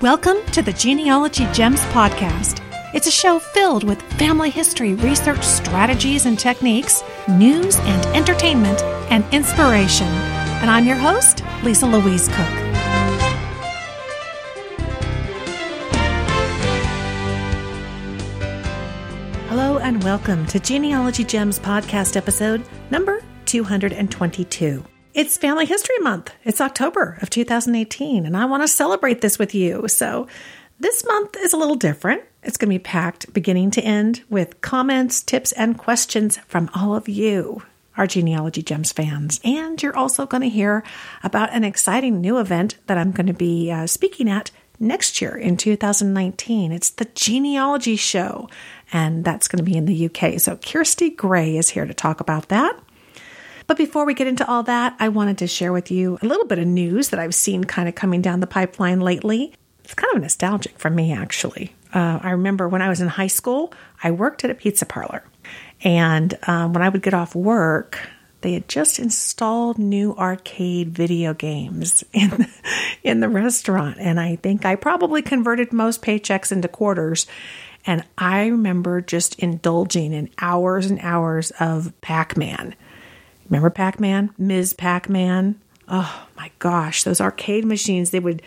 Welcome to the Genealogy Gems podcast. It's a show filled with family history research strategies and techniques, news and entertainment, and inspiration. And I'm your host, Lisa Louise Cooke. Hello and welcome to Genealogy Gems podcast episode number 222. It's Family History Month. It's October of 2018, and I want to celebrate this with you. So, this month is a little different. It's going to be packed beginning to end with comments, tips, and questions from all of you, our Genealogy Gems fans. And you're also going to hear about an exciting new event that I'm going to be uh, speaking at next year in 2019. It's the Genealogy Show, and that's going to be in the UK. So, Kirsty Gray is here to talk about that. But before we get into all that, I wanted to share with you a little bit of news that I've seen kind of coming down the pipeline lately. It's kind of nostalgic for me, actually. Uh, I remember when I was in high school, I worked at a pizza parlor. And um, when I would get off work, they had just installed new arcade video games in in the restaurant and i think i probably converted most paychecks into quarters and i remember just indulging in hours and hours of pac-man Remember Pac Man? Ms. Pac Man? Oh my gosh, those arcade machines, they would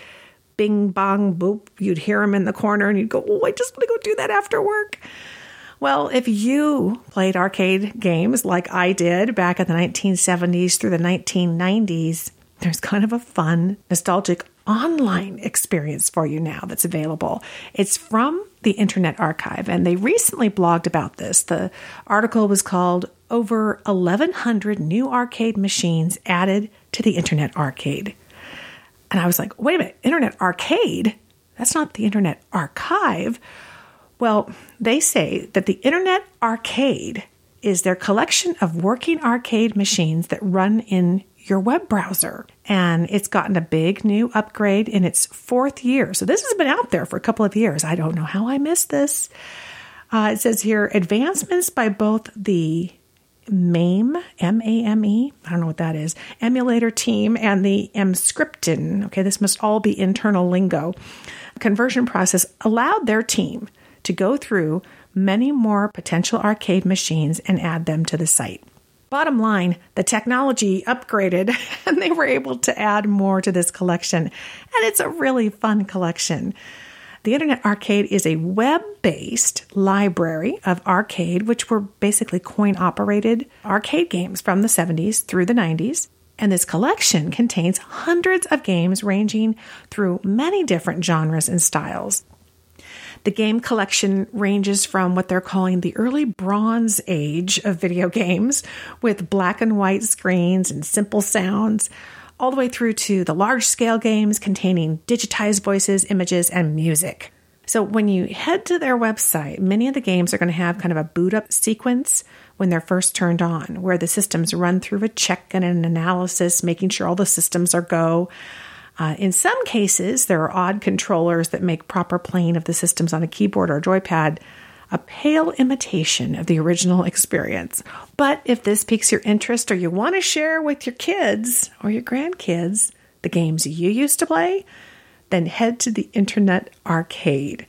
bing bong boop. You'd hear them in the corner and you'd go, oh, I just want to go do that after work. Well, if you played arcade games like I did back in the 1970s through the 1990s, there's kind of a fun, nostalgic online experience for you now that's available. It's from the Internet Archive, and they recently blogged about this. The article was called over 1,100 new arcade machines added to the Internet Arcade. And I was like, wait a minute, Internet Arcade? That's not the Internet Archive. Well, they say that the Internet Arcade is their collection of working arcade machines that run in your web browser. And it's gotten a big new upgrade in its fourth year. So this has been out there for a couple of years. I don't know how I missed this. Uh, it says here advancements by both the MAME, M A M E, I don't know what that is, emulator team, and the Emscripten, okay, this must all be internal lingo, conversion process allowed their team to go through many more potential arcade machines and add them to the site. Bottom line, the technology upgraded and they were able to add more to this collection. And it's a really fun collection. The Internet Arcade is a web based library of arcade, which were basically coin operated arcade games from the 70s through the 90s. And this collection contains hundreds of games ranging through many different genres and styles. The game collection ranges from what they're calling the early Bronze Age of video games, with black and white screens and simple sounds, all the way through to the large scale games containing digitized voices, images, and music. So when you head to their website, many of the games are going to have kind of a boot up sequence when they're first turned on, where the systems run through a check and an analysis, making sure all the systems are go. Uh, in some cases, there are odd controllers that make proper playing of the systems on a keyboard or joypad a pale imitation of the original experience. But if this piques your interest or you want to share with your kids or your grandkids the games you used to play, then head to the Internet Arcade.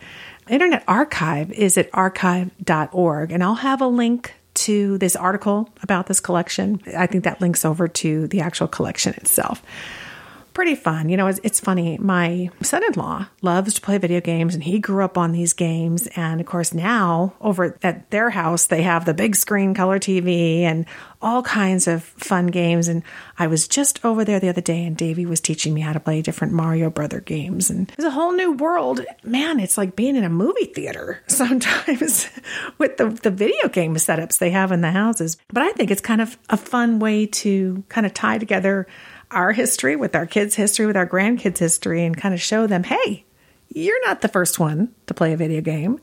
Internet Archive is at archive.org, and I'll have a link to this article about this collection. I think that links over to the actual collection itself pretty fun. You know, it's, it's funny. My son in law loves to play video games and he grew up on these games. And of course, now over at their house, they have the big screen color TV and all kinds of fun games. And I was just over there the other day and Davey was teaching me how to play different Mario Brother games. And it's a whole new world. Man, it's like being in a movie theater sometimes with the, the video game setups they have in the houses. But I think it's kind of a fun way to kind of tie together our history with our kids' history, with our grandkids' history, and kind of show them, hey, you're not the first one to play a video game.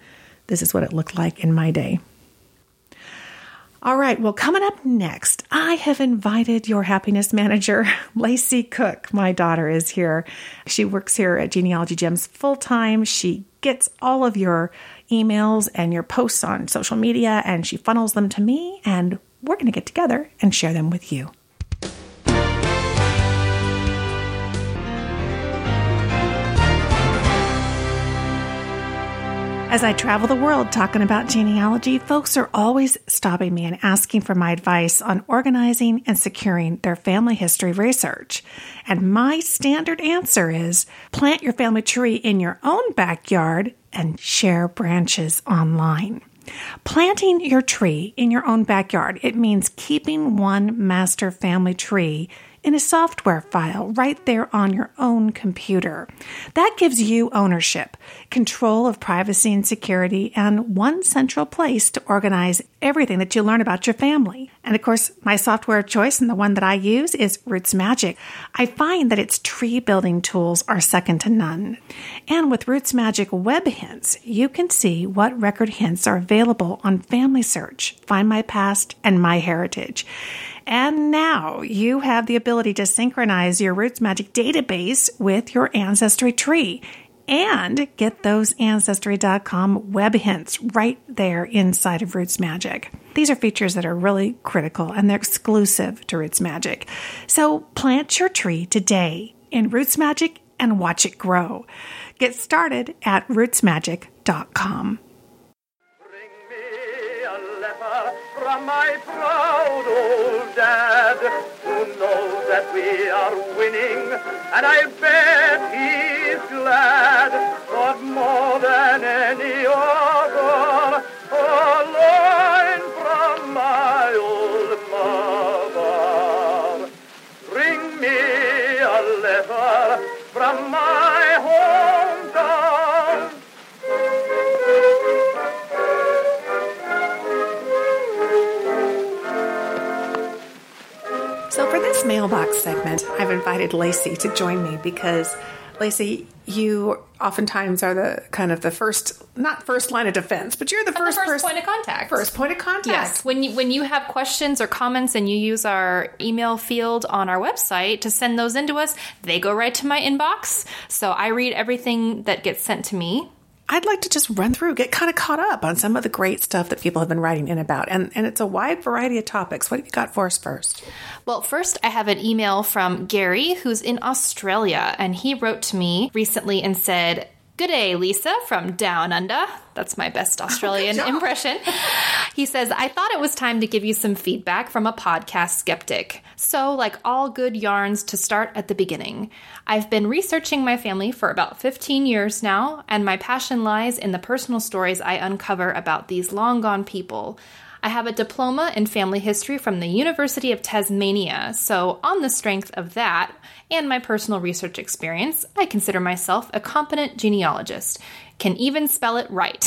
This is what it looked like in my day. All right, well, coming up next, I have invited your happiness manager, Lacey Cooke. My daughter is here. She works here at Genealogy Gems full time. She gets all of your emails and your posts on social media and she funnels them to me, and we're going to get together and share them with you. As I travel the world talking about genealogy, folks are always stopping me and asking for my advice on organizing and securing their family history research. And my standard answer is plant your family tree in your own backyard and share branches online. Planting your tree in your own backyard, it means keeping one master family tree in a software file right there on your own computer. That gives you ownership, control of privacy and security, and one central place to organize everything that you learn about your family. And of course, my software of choice and the one that I use is RootsMagic. I find that its tree building tools are second to none. And with RootsMagic Web Hints, you can see what record hints are available on FamilySearch, Find My Past, and MyHeritage. And now you have the ability to synchronize your RootsMagic database with your Ancestry tree and get those Ancestry.com web hints right there inside of RootsMagic. These are features that are really critical and they're exclusive to RootsMagic. So plant your tree today in RootsMagic and watch it grow. Get started at rootsmagic.com. my proud old dad, who knows that we are winning, and I bet he's glad, but more than any other, a line from my old mother. Bring me a letter from my mailbox segment, I've invited Lacey to join me because, Lacey, you oftentimes are the kind of the first, not first line of defense, but you're the first, the first person- point of contact. First point of contact. Yes, when you when you have questions or comments and you use our email field on our website to send those into us, they go right to my inbox. So I read everything that gets sent to me. I'd like to just run through, get kind of caught up on some of the great stuff that people have been writing in about. And, and it's a wide variety of topics. What have you got for us first? Well, first, I have an email from Gary, who's in Australia, and he wrote to me recently and said, Good day, Lisa from Down Under. That's my best Australian job. impression. He says, I thought it was time to give you some feedback from a podcast skeptic. So, like all good yarns, to start at the beginning. I've been researching my family for about 15 years now, and my passion lies in the personal stories I uncover about these long gone people. I have a diploma in family history from the University of Tasmania, so on the strength of that and my personal research experience, I consider myself a competent genealogist. Can even spell it right.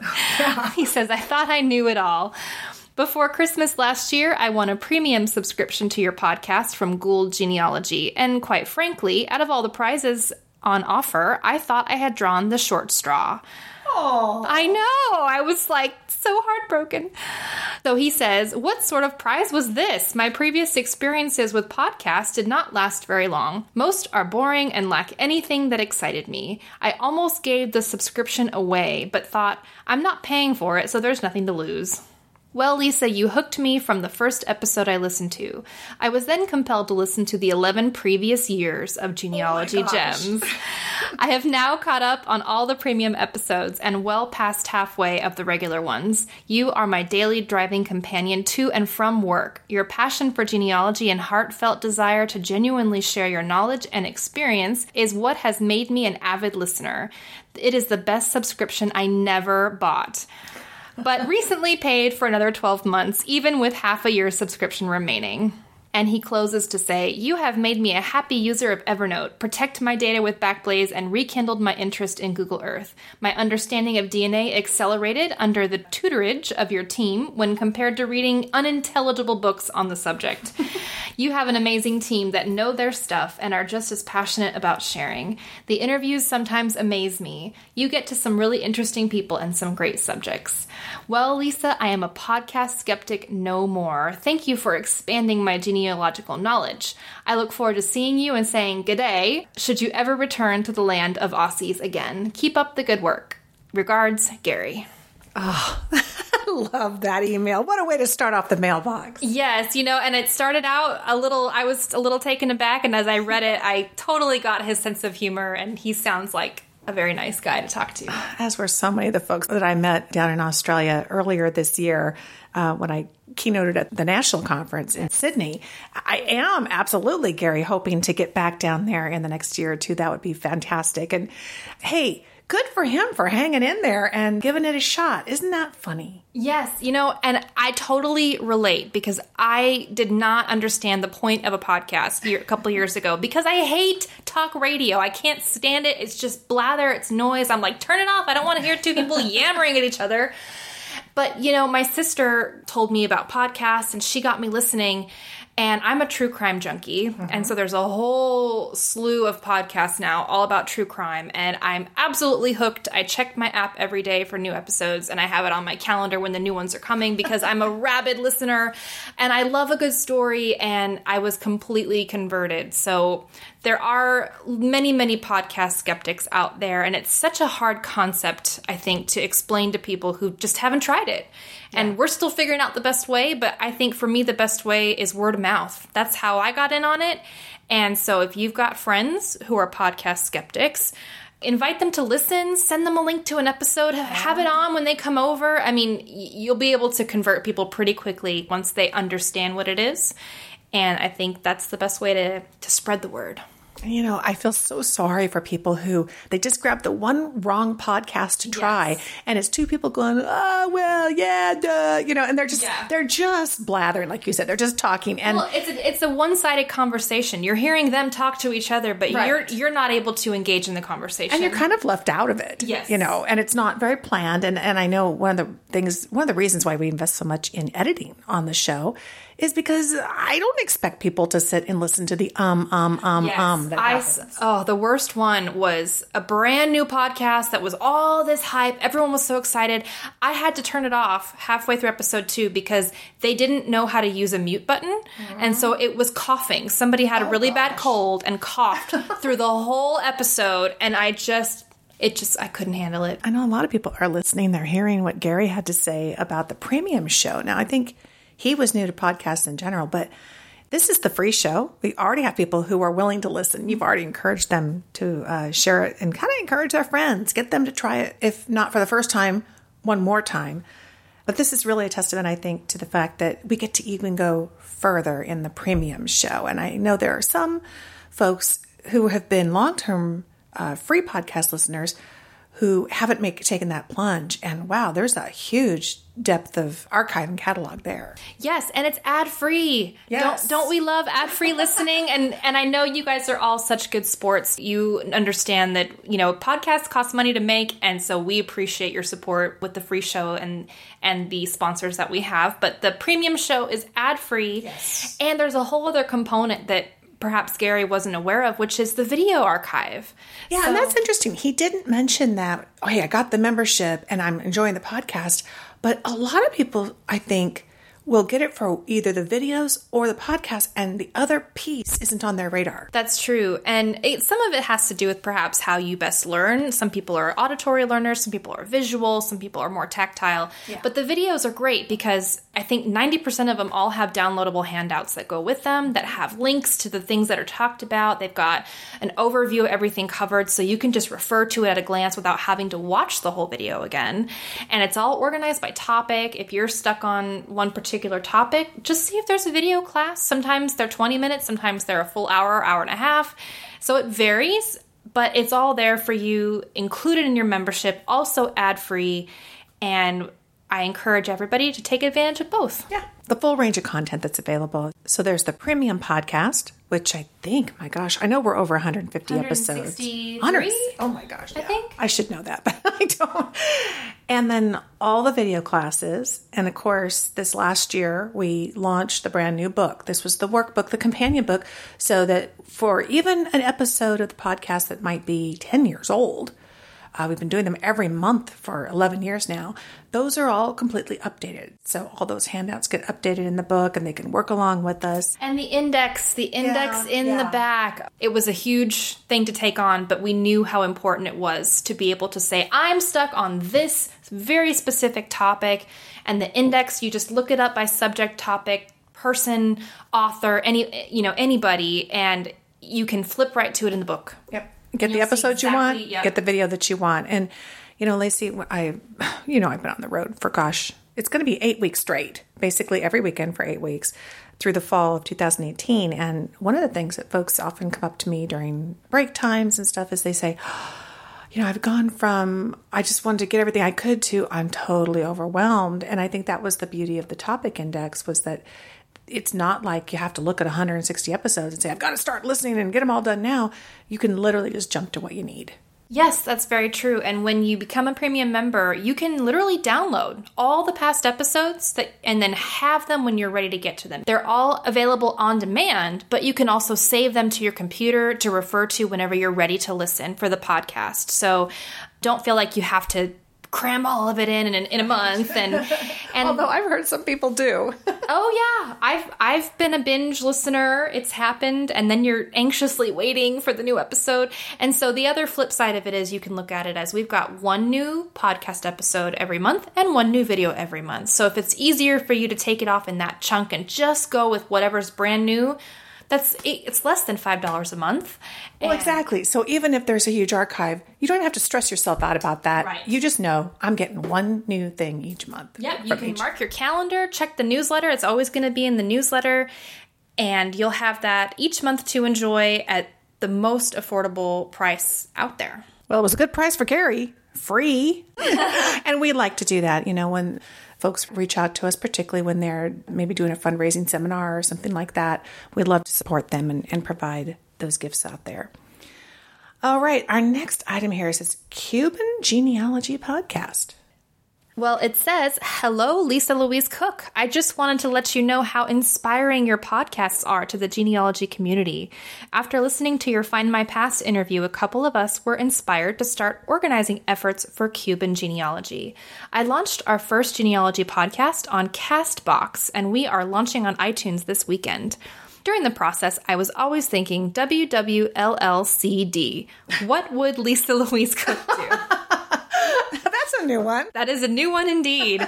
he says, I thought I knew it all. Before Christmas last year, I won a premium subscription to your podcast from Gould Genealogy, and quite frankly, out of all the prizes on offer, I thought I had drawn the short straw. I know. I was like so heartbroken. So he says, What sort of prize was this? My previous experiences with podcasts did not last very long. Most are boring and lack anything that excited me. I almost gave the subscription away, but thought, I'm not paying for it, so there's nothing to lose. Well, Lisa, you hooked me from the first episode I listened to. I was then compelled to listen to the 11 previous years of Genealogy oh gosh. Gems. I have now caught up on all the premium episodes and well past halfway of the regular ones. You are my daily driving companion to and from work. Your passion for genealogy and heartfelt desire to genuinely share your knowledge and experience is what has made me an avid listener. It is the best subscription I never bought but recently paid for another 12 months, even with half a year's subscription remaining. And he closes to say, You have made me a happy user of Evernote, protect my data with Backblaze, and rekindled my interest in Google Earth. My understanding of DNA accelerated under the tutorage of your team when compared to reading unintelligible books on the subject. you have an amazing team that know their stuff and are just as passionate about sharing. The interviews sometimes amaze me. You get to some really interesting people and some great subjects. Well, Lisa, I am a podcast skeptic no more. Thank you for expanding my genealogical knowledge. I look forward to seeing you and saying g'day should you ever return to the land of Aussies again. Keep up the good work. Regards, Gary. Oh, I love that email. What a way to start off the mailbox. Yes, you know, and it started out a little, I was a little taken aback, and as I read it, I totally got his sense of humor, and he sounds like a very nice guy to talk to. As were so many of the folks that I met down in Australia earlier this year uh, when I keynoted at the national conference in Sydney. I am absolutely, Gary, hoping to get back down there in the next year or two. That would be fantastic. And hey, good for him for hanging in there and giving it a shot. Isn't that funny? Yes, you know, and I totally relate because I did not understand the point of a podcast a couple years ago because I hate talk radio. I can't stand it. It's just blather, it's noise. I'm like, turn it off. I don't want to hear two people yammering at each other. But, you know, my sister told me about podcasts and she got me listening. And I'm a true crime junkie. Mm-hmm. And so there's a whole slew of podcasts now all about true crime. And I'm absolutely hooked. I check my app every day for new episodes and I have it on my calendar when the new ones are coming because I'm a rabid listener and I love a good story. And I was completely converted. So there are many, many podcast skeptics out there. And it's such a hard concept, I think, to explain to people who just haven't tried it. And we're still figuring out the best way, but I think for me, the best way is word of mouth. That's how I got in on it. And so if you've got friends who are podcast skeptics, invite them to listen, send them a link to an episode, have it on when they come over. I mean, you'll be able to convert people pretty quickly once they understand what it is. And I think that's the best way to, to spread the word. You know, I feel so sorry for people who they just grab the one wrong podcast to try, Yes. and it's two people going, "Oh well, yeah, duh," you know, and they're just Yeah. they're just blathering, like you said, they're just talking, and Well, it's a, it's a one sided conversation. You're hearing them talk to each other, but Right. you're you're not able to engage in the conversation. and you're kind of left out of it. Yes. You know, and it's not very planned. And and I know one of the things one of the reasons why we invest so much in editing on the show is because I don't expect people to sit and listen to the um um um Yes. um that I happens. oh, the worst one was a brand new podcast that was all this hype. Everyone was so excited. I had to turn it off halfway through episode two because they didn't know how to use a mute button, and so it was coughing. Somebody had a really bad cold and coughed through the whole episode, and I just it just I couldn't handle it. I know a lot of people are listening. They're hearing what Gary had to say about the premium show. Now, I think he was new to podcasts in general, but this is the free show. We already have people who are willing to listen. You've already encouraged them to uh, share it and kind of encourage their friends, get them to try it, if not for the first time, one more time. But this is really a testament, I think, to the fact that we get to even go further in the premium show. And I know there are some folks who have been long term uh, free podcast listeners who haven't make, taken that plunge. And wow, there's a huge depth of archive and catalog there. Yes, and it's ad free. Yes. Don't don't we love ad free listening? And and I know you guys are all such good sports. You understand that you know podcasts cost money to make, and so we appreciate your support with the free show and and the sponsors that we have. But the premium show is ad free, Yes. and there's a whole other component that perhaps Gary wasn't aware of, which is the video archive. Yeah, and that's interesting. He didn't mention that, oh, hey, I got the membership and I'm enjoying the podcast. But a lot of people, I think, will get it for either the videos or the podcast, and the other piece isn't on their radar. That's true. And it, some of it has to do with perhaps how you best learn. Some people are auditory learners, some people are visual, some people are more tactile. But the videos are great because I think 90% of them all have downloadable handouts that go with them that have links to the things that are talked about. They've got an overview of everything covered so you can just refer to it at a glance without having to watch the whole video again. And it's all organized by topic. If you're stuck on one particular topic, just see if there's a video class. Sometimes they're 20 minutes, sometimes they're a full hour, hour and a half. So it varies, but it's all there for you, included in your membership, also ad free. And I encourage everybody to take advantage of both. Yeah. The full range of content that's available. So there's the premium podcast, which I think, my gosh, I know we're over 150 episodes. 163? 100 Oh my gosh. I think. I should know that, but I don't. And then all the video classes. And of course, this last year we launched the brand new book. This was the workbook, the companion book, so that for even an episode of the podcast that might be 10 years old, uh, we've been doing them every month for 11 years now. Those are all completely updated. So all those handouts get updated in the book and they can work along with us. And the index, the index Yeah, in yeah. the back. It was a huge thing to take on, but we knew how important it was to be able to say, I'm stuck on this very specific topic. And the index, you just look it up by subject, topic, person, author, any, you know, anybody, and you can flip right to it in the book. Yep. Get the see episodes you want, yep. get the video that you want. And, you know, Lacey, I, you know, I've been on the road for gosh, it's going to be eight weeks straight, basically every weekend for eight weeks through the fall of 2018. And one of the things that folks often come up to me during break times and stuff is they say, you know, I've gone from I just wanted to get everything I could to I'm totally overwhelmed. And I think that was the beauty of the topic index was that it's not like you have to look at 160 episodes and say, I've got to start listening and get them all done now. You can literally just jump to what you need. Yes, that's very true. And when you become a premium member, you can literally download all the past episodes that and then have them when you're ready to get to them. They're all available on demand, but you can also save them to your computer to refer to whenever you're ready to listen for the podcast. So don't feel like you have to cram all of it in in, in a month and and Although I've heard some people do. Oh yeah, I've I've been a binge listener. It's happened, and then you're anxiously waiting for the new episode. And so the other flip side of it is you can look at it as we've got one new podcast episode every month and one new video every month. So if it's easier for you to take it off in that chunk and just go with whatever's brand new, that's it's less than five dollars a month. Well, And- exactly. So even if there's a huge archive, you don't have to stress yourself out about that. Right. You just know I'm getting one new thing each month. Yep, you can each- mark your calendar, check the newsletter. It's always going to be in the newsletter, and you'll have that each month to enjoy at the most affordable price out there. Well, it was a good price for Gary, free. and we like to do that, you know, when folks reach out to us, particularly when they're maybe doing a fundraising seminar or something like that. We'd love to support them and, and provide those gifts out there. All right, our next item here is this Cuban Genealogy Podcast. Well, it says, Hello, Lisa Louise Cooke. I just wanted to let you know how inspiring your podcasts are to the genealogy community. After listening to your Findmypast interview, a couple of us were inspired to start organizing efforts for Cuban genealogy. I launched our first genealogy podcast on Castbox, and we are launching on iTunes this weekend. During the process, I was always thinking WWLLCD. What would Lisa Louise Cooke do? That's a new one. That is a new one indeed.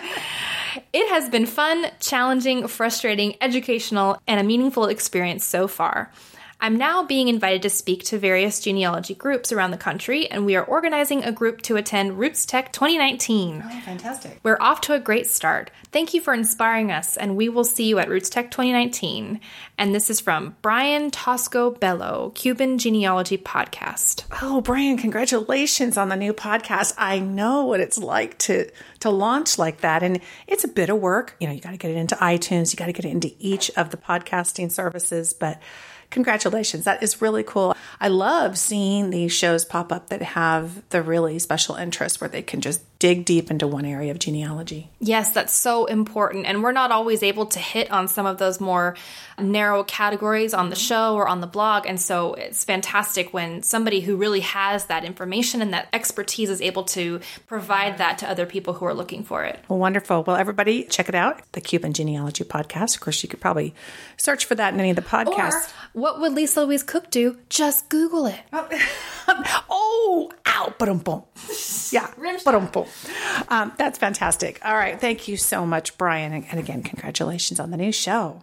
It has been fun, challenging, frustrating, educational, and a meaningful experience so far. I'm now being invited to speak to various genealogy groups around the country, and we are organizing a group to attend RootsTech 2019. Fantastic. We're off to a great start. Thank you for inspiring us, and we will see you at RootsTech 2019. And this is from Brian Tosco Bello, Cuban Genealogy Podcast. Oh, Brian, congratulations on the new podcast. I know what it's like to to launch like that and it's a bit of work. You know, you got to get it into iTunes, you got to get it into each of the podcasting services, but congratulations. That is really cool. I love seeing these shows pop up that have the really special interests where they can just dig deep into one area of genealogy. Yes, that's so important. And we're not always able to hit on some of those more narrow categories on the mm-hmm. show or on the blog. And so it's fantastic when somebody who really has that information and that expertise is able to provide that to other people who are looking for it. Well, wonderful. Well, everybody, check it out. The Cuban Genealogy Podcast. Of course, you could probably search for that in any of the Or podcasts. what would Lisa Louise Cooke do? Just Google it. oh, ow, boom. Yeah, boom. Um, that's fantastic. All right, thank you so much, Brian. And again, congratulations on the new show.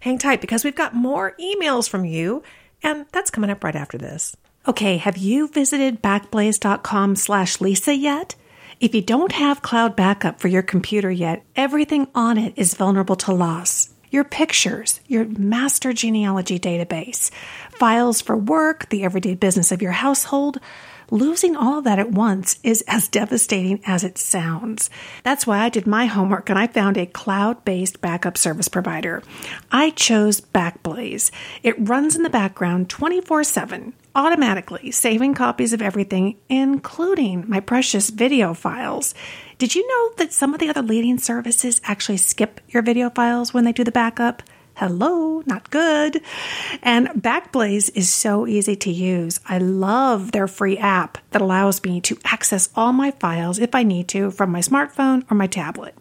Hang tight because we've got more emails from you, and that's coming up right after this. Okay, have you visited backblaze.com slash Lisa yet? If you don't have cloud backup for your computer yet, everything on it is vulnerable to loss. Your pictures, your master genealogy database, files for work, the everyday business of your household, losing all of that at once is as devastating as it sounds. That's why I did my homework and I found a cloud based backup service provider. I chose Backblaze. It runs in the background 24 7, automatically saving copies of everything, including my precious video files. Did you know that some of the other leading services actually skip your video files when they do the backup? Hello, not good. And Backblaze is so easy to use. I love their free app that allows me to access all my files if I need to from my smartphone or my tablet.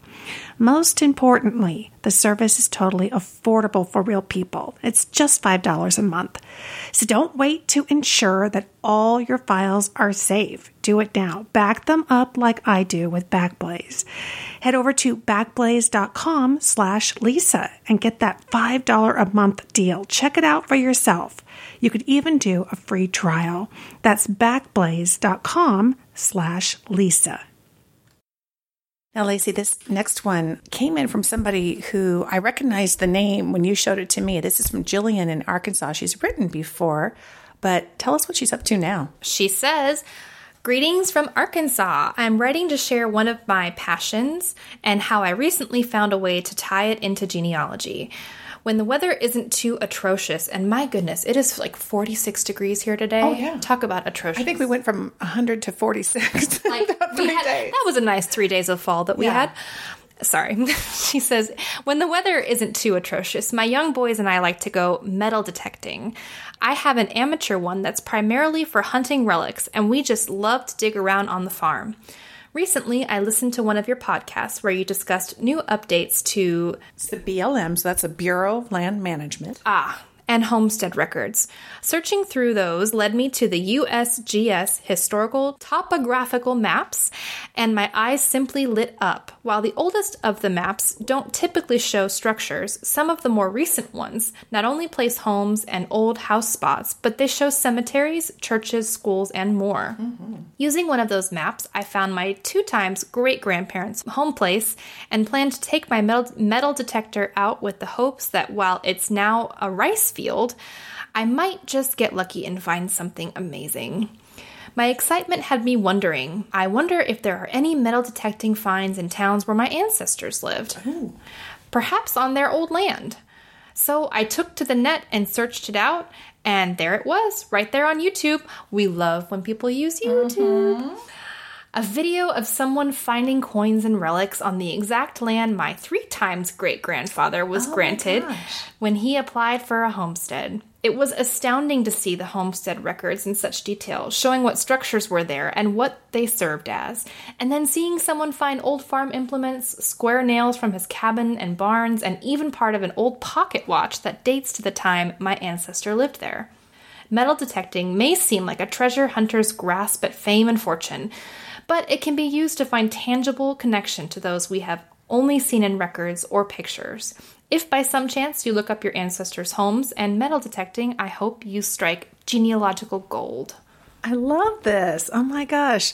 Most importantly, the service is totally affordable for real people. It's just $5 a month. So don't wait to ensure that all your files are safe. Do it now. Back them up like I do with Backblaze. head over to backblaze.com slash Lisa and get that $5 a month deal. Check it out for yourself. You could even do a free trial. That's backblaze.com slash Lisa. Now, Lacey, this next one came in from somebody who I recognized the name when you showed it to me. This is from Jillian in Arkansas. She's written before, but tell us what she's up to now. She says, Greetings from Arkansas. I'm writing to share one of my passions and how I recently found a way to tie it into genealogy. When the weather isn't too atrocious, and my goodness, it is like 46 degrees here today. Oh, yeah. Talk about atrocious. I think we went from 100 to 46. like three had, days. that was a nice three days of fall that we Yeah. had. Sorry. she says, when the weather isn't too atrocious, my young boys and I like to go metal detecting. I have an amateur one that's primarily for hunting relics, and we just love to dig around on the farm. Recently, I listened to one of your podcasts where you discussed new updates to It's the BLM, so that's a Bureau of Land Management. Ah, and homestead records. Searching through those led me to the USGS historical topographical maps, and my eyes simply lit up. While the oldest of the maps don't typically show structures, some of the more recent ones not only place homes and old house spots, but they show cemeteries, churches, schools, and more. Mm-hmm. Using one of those maps, I found my two times great grandparents' home place and planned to take my metal, metal detector out with the hopes that while it's now a rice field, I might just get lucky and find something amazing. My excitement had me wondering I wonder if there are any metal detecting finds in towns where my ancestors lived. Perhaps on their old land. So I took to the net and searched it out, and there it was, right there on YouTube. We love when people use mm-hmm. YouTube. A video of someone finding coins and relics on the exact land my three times great grandfather was oh granted when he applied for a homestead. It was astounding to see the homestead records in such detail, showing what structures were there and what they served as. And then seeing someone find old farm implements, square nails from his cabin and barns, and even part of an old pocket watch that dates to the time my ancestor lived there. Metal detecting may seem like a treasure hunter's grasp at fame and fortune, but it can be used to find tangible connection to those we have only seen in records or pictures. If by some chance you look up your ancestors' homes and metal detecting, I hope you strike genealogical gold. I love this. Oh my gosh.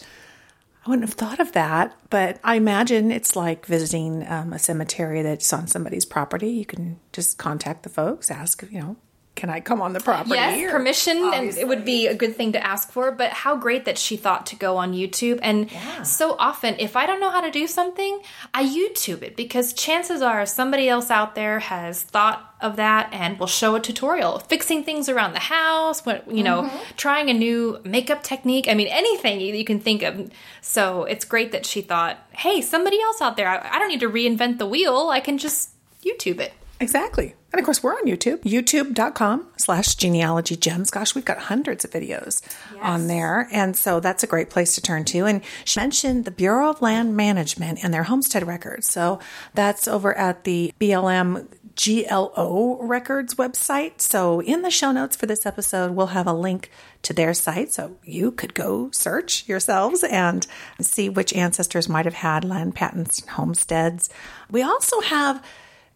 I wouldn't have thought of that, but I imagine it's like visiting um, a cemetery that's on somebody's property. You can just contact the folks, ask, you know, can I come on the property? Yes, permission, and it would be a good thing to ask for. But how great that she thought to go on YouTube. And so often, if I don't know how to do something, I YouTube it because chances are somebody else out there has thought of that and will show a tutorial, fixing things around the house, what- you know, mm-hmm. trying a new makeup technique. I mean, anything you, you can think of. So it's great that she thought, hey, somebody else out there, I, I don't need to reinvent the wheel. I can just YouTube it. Exactly. And of course, we're on YouTube, youtube.com slash genealogy gems. Gosh, we've got hundreds of videos on there. And so that's a great place to turn to. And she mentioned the Bureau of Land Management and their homestead records. So that's over at the BLM GLO Records website. So in the show notes for this episode, we'll have a link to their site. So you could go search yourselves and see which ancestors might have had land patents and homesteads. We also have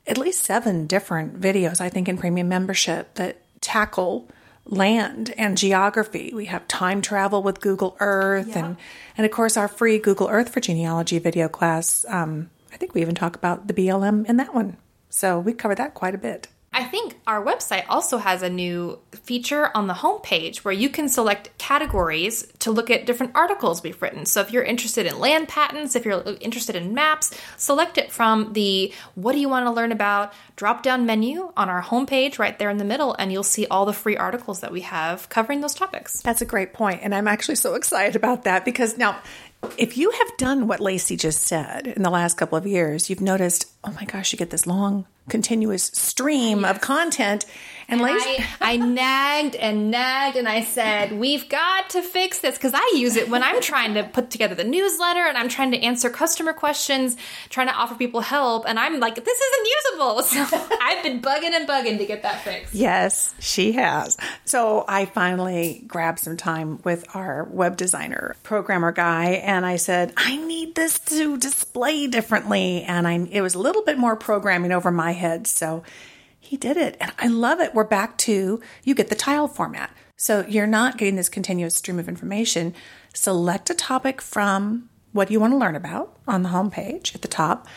at least seven different videos, I think, in premium membership that tackle land and geography. We have time travel with Google Earth, and and of course our free Google Earth for genealogy video class. Um, I think we even talk about the BLM in that one, so we cover that quite a bit. I think our website also has a new feature on the homepage where you can select categories to look at different articles we've written. So if you're interested in land patents, if you're interested in maps, select it from the what do you want to learn about drop down menu on our homepage right there in the middle, and you'll see all the free articles that we have covering those topics. That's a great point, and I'm actually so excited about that because now. If you have done what Lacey just said in the last couple of years, you've noticed, oh my gosh, you get this long, continuous stream of content. And, I, I nagged and nagged and I said, We've got to fix this because I use it when I'm trying to put together the newsletter and I'm trying to answer customer questions, trying to offer people help. And I'm like, This isn't usable. So I've been bugging and bugging to get that fixed. Yes, she has. So I finally grabbed some time with our web designer programmer guy and I said, I need this to display differently. And I it was a little bit more programming over my head. So he did it. And I love it. We're back to you get the tile format. So you're not getting this continuous stream of information. Select a topic from what you want to learn about on the home page at the top.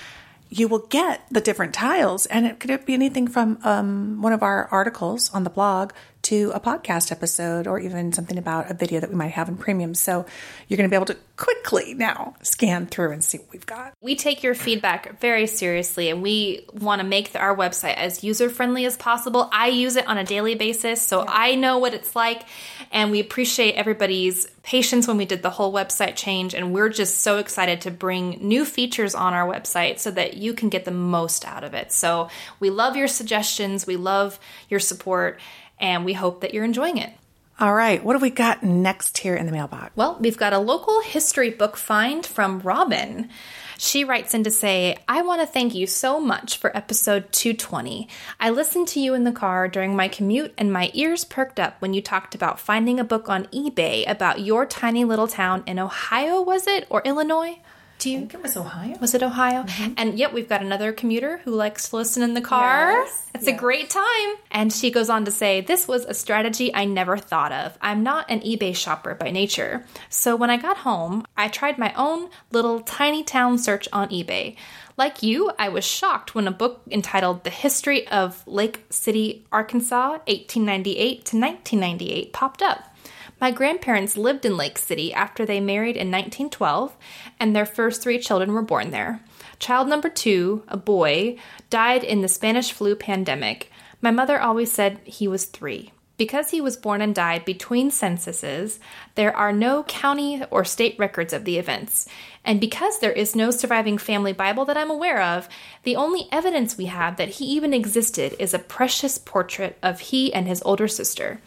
You will get the different tiles, and it could be anything from um, one of our articles on the blog to a podcast episode or even something about a video that we might have in premium. So you're going to be able to quickly now scan through and see what we've got. We take your feedback very seriously and we want to make our website as user friendly as possible. I use it on a daily basis, so I know what it's like. And we appreciate everybody's patience when we did the whole website change. And we're just so excited to bring new features on our website so that you can get the most out of it. So we love your suggestions, we love your support and we hope that you're enjoying it. All right, what have we got next here in the mailbox? Well, we've got a local history book find from Robin. She writes in to say, I want to thank you so much for episode 220. I listened to you in the car during my commute, and my ears perked up when you talked about finding a book on eBay about your tiny little town in Ohio, was it? Or Illinois? Do you? I think it was Ohio. Was it Ohio? Mm-hmm. And yep, we've got another commuter who likes to listen in the car. Yes, It's a great time. And she goes on to say, This was a strategy I never thought of. I'm not an eBay shopper by nature. So when I got home, I tried my own little tiny town search on eBay. Like you, I was shocked when a book entitled The History of Lake City, Arkansas, 1898 to 1998 popped up. My grandparents lived in Lake City after they married in 1912, and their first three children were born there. Child number two, a boy, died in the Spanish flu pandemic. My mother always said he was three. Because he was born and died between censuses, there are no county or state records of the events. And because there is no surviving family Bible that I'm aware of, the only evidence we have that he even existed is a precious portrait of he and his older sister.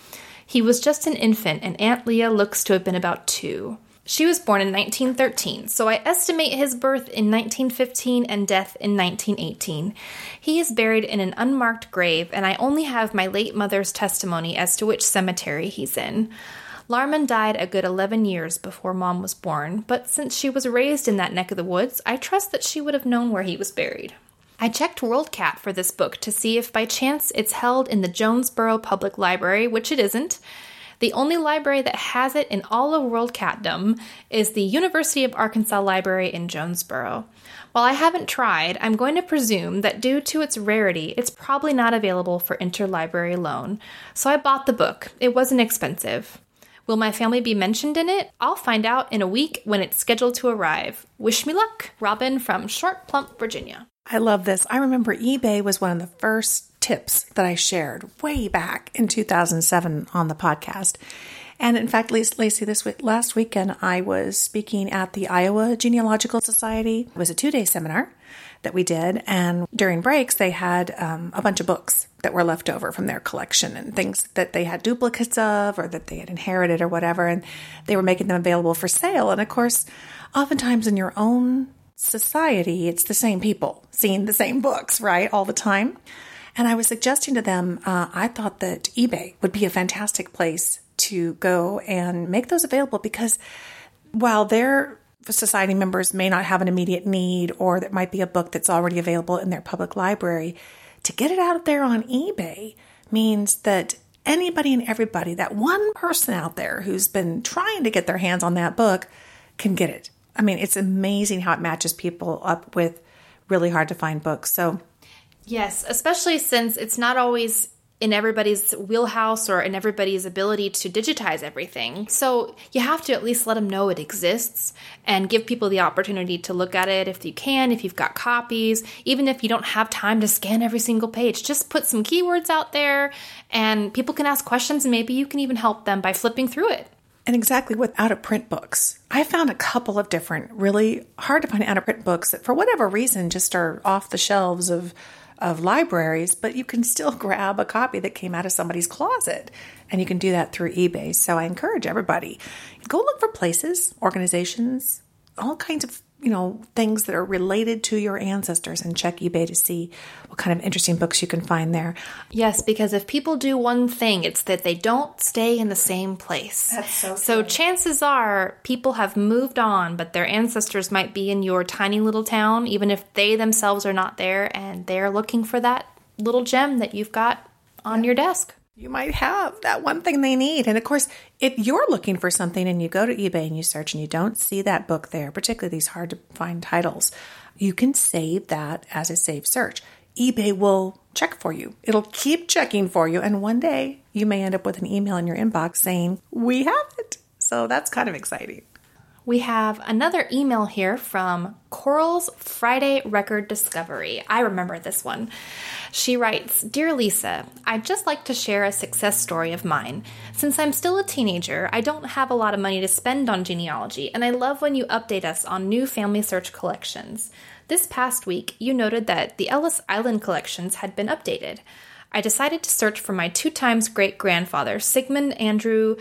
He was just an infant, and Aunt Leah looks to have been about two. She was born in 1913, so I estimate his birth in 1915 and death in 1918. He is buried in an unmarked grave, and I only have my late mother's testimony as to which cemetery he's in. Larman died a good 11 years before Mom was born, but since she was raised in that neck of the woods, I trust that she would have known where he was buried. I checked WorldCat for this book to see if by chance it's held in the Jonesboro Public Library, which it isn't. The only library that has it in all of WorldCatdom is the University of Arkansas Library in Jonesboro. While I haven't tried, I'm going to presume that due to its rarity, it's probably not available for interlibrary loan. So I bought the book. It wasn't expensive. Will my family be mentioned in it? I'll find out in a week when it's scheduled to arrive. Wish me luck, Robin from Short Pump, Virginia. I love this. I remember eBay was one of the first tips that I shared way back in 2007 on the podcast. And in fact, Lac- Lacey, this week, last weekend, I was speaking at the Iowa Genealogical Society. It was a two day seminar that we did. And during breaks, they had um, a bunch of books that were left over from their collection and things that they had duplicates of or that they had inherited or whatever. And they were making them available for sale. And of course, oftentimes in your own society, it's the same people seeing the same books, right, all the time. And I was suggesting to them, uh, I thought that eBay would be a fantastic place to go and make those available because while their society members may not have an immediate need or that might be a book that's already available in their public library, to get it out there on eBay means that anybody and everybody, that one person out there who's been trying to get their hands on that book, can get it. I mean, it's amazing how it matches people up with really hard to find books. So, Yes, especially since it's not always in everybody's wheelhouse or in everybody's ability to digitize everything. So you have to at least let them know it exists and give people the opportunity to look at it if you can, if you've got copies, even if you don't have time to scan every single page. Just put some keywords out there and people can ask questions and maybe you can even help them by flipping through it. And exactly with out of print books. I found a couple of different really hard to find out of print books that for whatever reason just are off the shelves of of libraries, but you can still grab a copy that came out of somebody's closet. And you can do that through eBay. So I encourage everybody go look for places, organizations, all kinds of you know things that are related to your ancestors and check ebay to see what kind of interesting books you can find there Yes, because if people do one thing, it's that they don't stay in the same place. That's so So chances are people have moved on, but their ancestors might be in your tiny little town, even if they themselves are not there, and they're looking for that little gem that you've got on your desk. You might have that one thing they need. And of course, if you're looking for something and you go to eBay and you search and you don't see that book there, particularly these hard to find titles, you can save that as a saved search. eBay will check for you. It'll keep checking for you. And one day you may end up with an email in your inbox saying, We have it. So that's kind of exciting. We have another email here from Coral's Friday Record Discovery. I remember this one. She writes Dear Lisa, I'd just like to share a success story of mine. Since I'm still a teenager, I don't have a lot of money to spend on genealogy, and I love when you update us on new FamilySearch collections. This past week, you noted that the Ellis Island collections had been updated. I decided to search for my two times great grandfather, Sigmund Andrew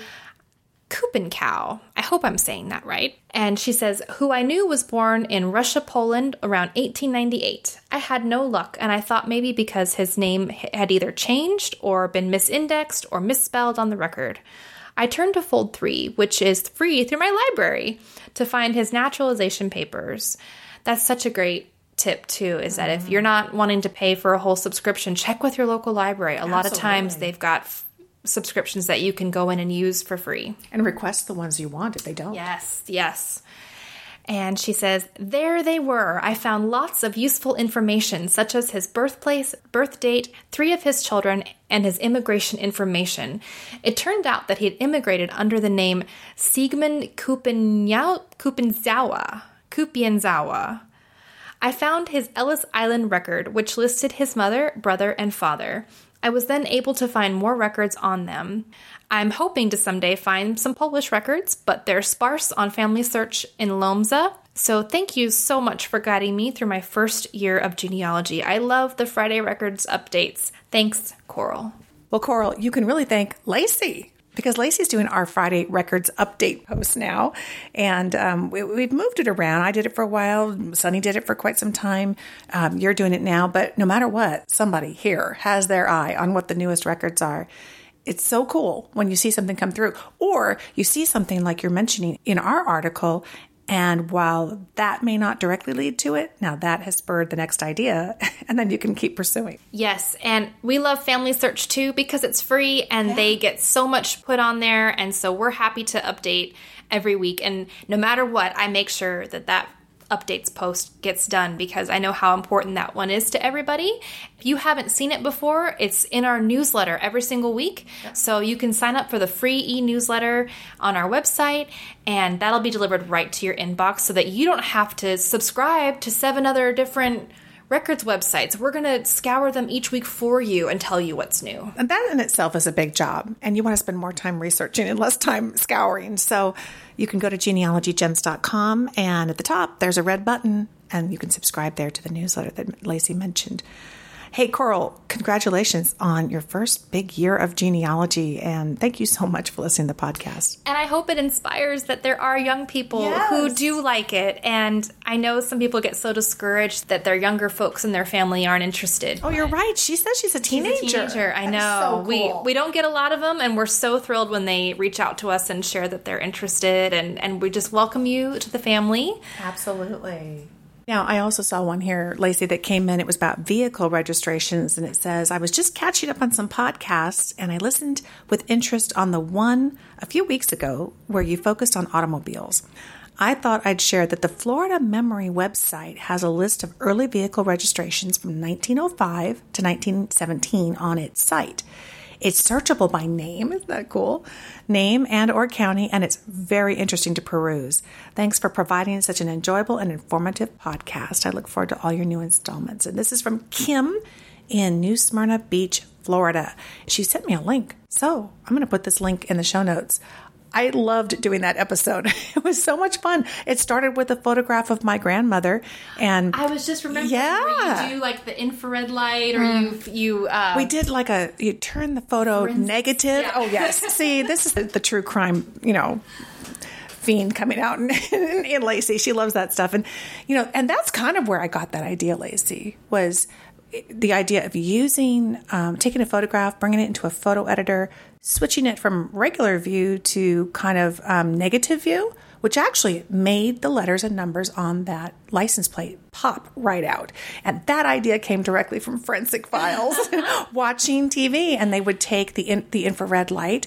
Kupenkow. I hope I'm saying that right. And she says, who I knew was born in Russia, Poland around 1898. I had no luck, and I thought maybe because his name had either changed or been misindexed or misspelled on the record. I turned to Fold3, which is free through my library, to find his naturalization papers. That's such a great tip too is that if mm-hmm. you're not wanting to pay for a whole subscription check with your local library a lot of times they've got subscriptions that you can go in and use for free And request the ones you want if they don't. Yes, yes. And she says, There they were. I found lots of useful information, such as his birthplace, birth date, three of his children, and his immigration information. It turned out that he had immigrated under the name Siegmund Kupenzawa. Kupienzawa. I found his Ellis Island record, which listed his mother, brother, and father. I was then able to find more records on them. I'm hoping to someday find some Polish records, but they're sparse on FamilySearch in Lomza. So thank you so much for guiding me through my first year of genealogy. I love the Friday Records updates. Thanks, Coral. Well, Coral, you can really thank Lacey because Lacey's doing our Friday Records update post now. And um, we, we've moved it around. I did it for a while. Sunny did it for quite some time. Um, you're doing it now. But no matter what, somebody here has their eye on what the newest records are. It's so cool when you see something come through, or you see something like you're mentioning in our article. And while that may not directly lead to it, now that has spurred the next idea, and then you can keep pursuing. Yes, and we love FamilySearch too because it's free and they get so much put on there. And so we're happy to update every week. And no matter what, I make sure that that updates post gets done because I know how important that one is to everybody. If you haven't seen it before, it's in our newsletter every single week. So you can sign up for the free e newsletter on our website, and that'll be delivered right to your inbox so that you don't have to subscribe to seven other different records websites. We're going to scour them each week for you and tell you what's new. And that in itself is a big job. And you want to spend more time researching and less time scouring. So you can go to genealogygems.com and at the top there's a red button and you can subscribe there to the newsletter that Lacey mentioned. Hey, Coral, congratulations on your first big year of genealogy. And thank you so much for listening to the podcast. And I hope it inspires that there are young people who do like it. And I know some people get so discouraged that their younger folks in their family aren't interested. Oh, you're right. She says she's a teenager. She's a teenager. I know. so We we don't get a lot of them, and we're so thrilled when they reach out to us and share that they're interested. And and we just welcome you to the family. Absolutely. Now, I also saw one here, Lacey, that came in. It was about vehicle registrations, and it says, I was just catching up on some podcasts, and I listened with interest on the one a few weeks ago where you focused on automobiles. I thought I'd share that the Florida Memory website has a list of early vehicle registrations from 1905 to 1917 on its site. It's searchable by name. Isn't that cool? Name and or county, and it's very interesting to peruse. Thanks for providing such an enjoyable and informative podcast. I look forward to all your new installments. And this is from Kim in New Smyrna Beach, Florida. She sent me a link. So I'm going to put this link in the show notes. I loved doing that episode. It was so much fun. It started with a photograph of my grandmother, and I was just remembering Yeah. you do like the infrared light, or you you. Uh, we did like a you turn the photo negative. Yeah. Oh yes, see, this is the, the true crime, you know, fiend coming out in, in, in Lacey. She loves that stuff, and you know, and that's kind of where I got that idea. Lacey was the idea of using um, taking a photograph, bringing it into a photo editor, switching it from regular view to kind of um, negative view, which actually made the letters and numbers on that license plate pop right out. And that idea came directly from Forensic Files, watching TV, and they would take the in, the infrared light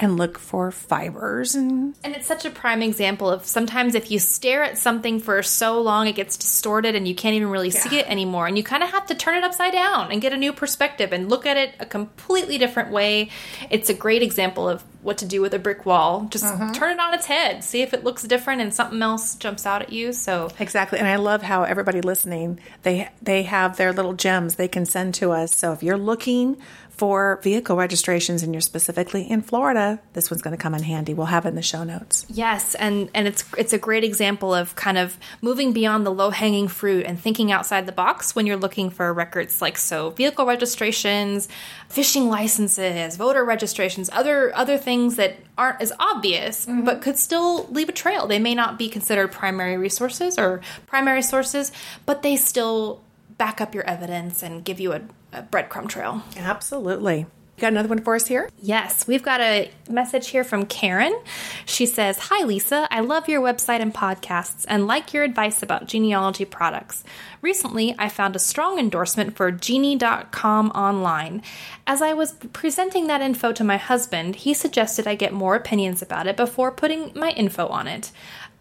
and look for fibers and And it's such a prime example of sometimes if you stare at something for so long, it gets distorted and you can't even really see it anymore. And you kind of have to turn it upside down and get a new perspective and look at it a completely different way. It's a great example of what to do with a brick wall. Just uh-huh. turn it on its head, see if it looks different and something else jumps out at you. So Exactly. And I love how everybody listening, they they have their little gems they can send to us. So if you're looking for vehicle registrations and you're specifically in Florida, this one's going to come in handy. We'll have it in the show notes. Yes, and and it's it's a great example of kind of moving beyond the low hanging fruit and thinking outside the box when you're looking for records like so vehicle registrations, fishing licenses, voter registrations, other other things that aren't as obvious mm-hmm. but could still leave a trail. They may not be considered primary resources or primary sources, but they still back up your evidence and give you a, a breadcrumb trail. Absolutely. You got another one for us here? Yes, we've got a message here from Karen. She says, Hi, Lisa. I love your website and podcasts and like your advice about genealogy products. Recently, I found a strong endorsement for geni.com online. As I was presenting that info to my husband, he suggested I get more opinions about it before putting my info on it.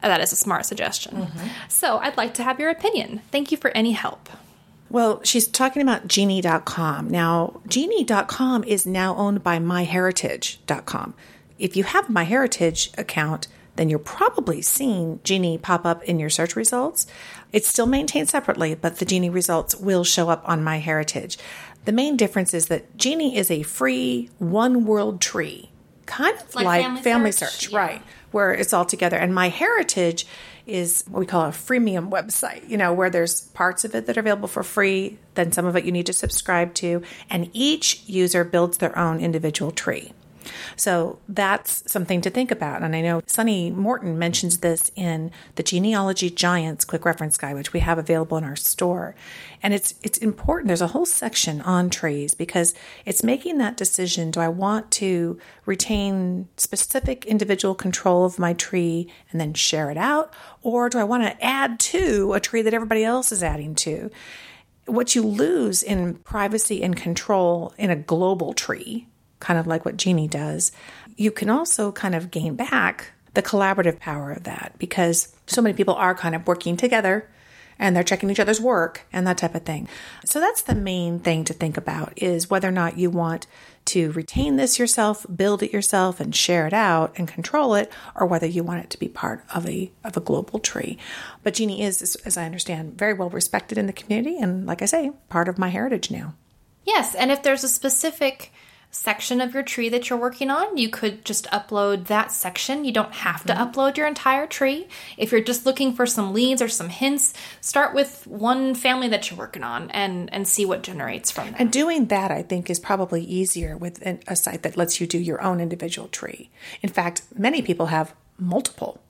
That is a smart suggestion. Mm-hmm. So I'd like to have your opinion. Thank you for any help. Well, she's talking about geni.com. Now, geni.com is now owned by myheritage.com. If you have a MyHeritage account, then you're probably seeing Geni pop up in your search results. It's still maintained separately, but the Geni results will show up on MyHeritage. The main difference is that Geni is a free one world tree, kind of Like like, Family Family, Search, Search, yeah. right? Where it's all together. And MyHeritage is what we call a freemium website, you know, where there's parts of it that are available for free, then some of it you need to subscribe to, and each user builds their own individual tree. So that's something to think about. And I know Sunny Morton mentions this in the Genealogy Giants quick reference guide, which we have available in our store. And it's it's important. There's a whole section on trees because it's making that decision. Do I want to retain specific individual control of my tree and then share it out? Or do I want to add to a tree that everybody else is adding to? What you lose in privacy and control in a global tree kind of like what Geni does, you can also kind of gain back the collaborative power of that because so many people are kind of working together and they're checking each other's work and that type of thing. So that's the main thing to think about is whether or not you want to retain this yourself, build it yourself and share it out and control it or whether you want it to be part of a of a global tree. But Geni is as I understand very well respected in the community and like I say, part of MyHeritage now. Yes, and if there's a specific section of your tree that you're working on, you could just upload that section. You don't have to mm-hmm. upload your entire tree. If you're just looking for some leads or some hints, start with one family that you're working on and and see what generates from that. And doing that, I think, is probably easier with an- a site that lets you do your own individual tree. In fact, many people have multiple.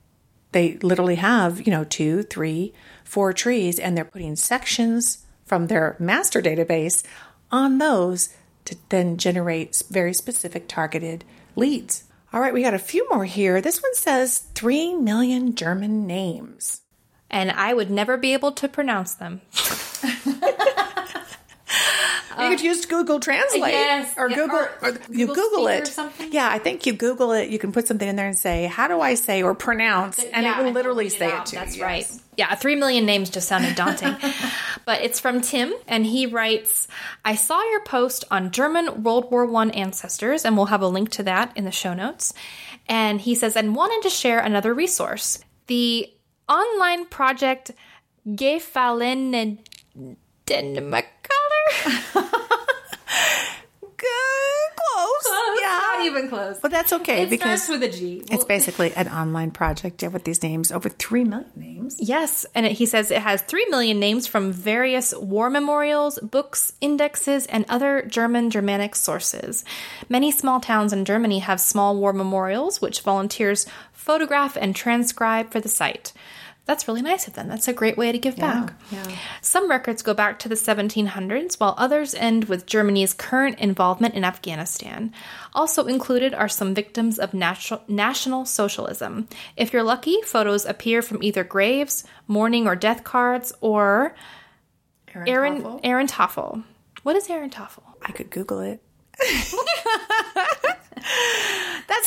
They literally have, you know, two, three, four trees, and they're putting sections from their master database on those to then generate very specific targeted leads. All right, we got a few more here. This one says 3 million German names. and I would never be able to pronounce them. you could use Google Translate yes, or yeah, Google, or or, you Google Google Speak or it. something. Yeah, I think you Google it. You can put something in there and say, "How do I say or pronounce?" And Yeah, it will literally say it, out. to That's you. right. yes. Yeah, three million names just sounded daunting. but it's from Tim, and he writes I saw your post on German World War I ancestors, and we'll have a link to that in the show notes. And he says, and wanted to share another resource the online project Good, close. Close. Not even close. But that's okay it because starts with a G. it's basically an online project yeah, with these names, over 3 million names. Yes, and it, he says it has 3 million names from various war memorials, books, indexes, and other German Germanic sources. Many small towns in Germany have small war memorials, which volunteers photograph and transcribe for the site. That's really nice of them. That's a great way to give back. Some records go back to the 1700s, while others end with Germany's current involvement in Afghanistan. Also included are some victims of natural, National Socialism. If you're lucky, photos appear from either graves, mourning or death cards, or Ehrentafel? Aaron Toffel. What is Ehrentafel? I could Google it.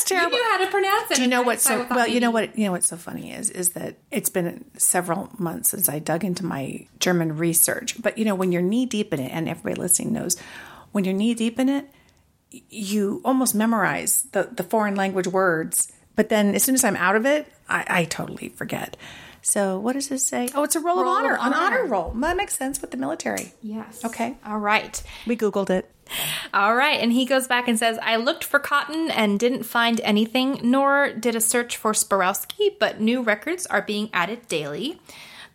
That's terrible. You knew how to pronounce it. Do you know what's so well? You know what? You know what's so funny is is that it's been several months since I dug into my German research. But you know, when you're knee deep in it, and everybody listening knows, when you're knee deep in it, you almost memorize the the foreign language words. But then, as soon as I'm out of it, I, I totally forget. So, what does this say? Oh, it's a roll, Roll of of honor, an honor honor. roll. That makes sense with the military. Yes. Okay. All right. We Googled it. All right. And he goes back and says, I looked for cotton and didn't find anything, nor did a search for Sporowski, but new records are being added daily.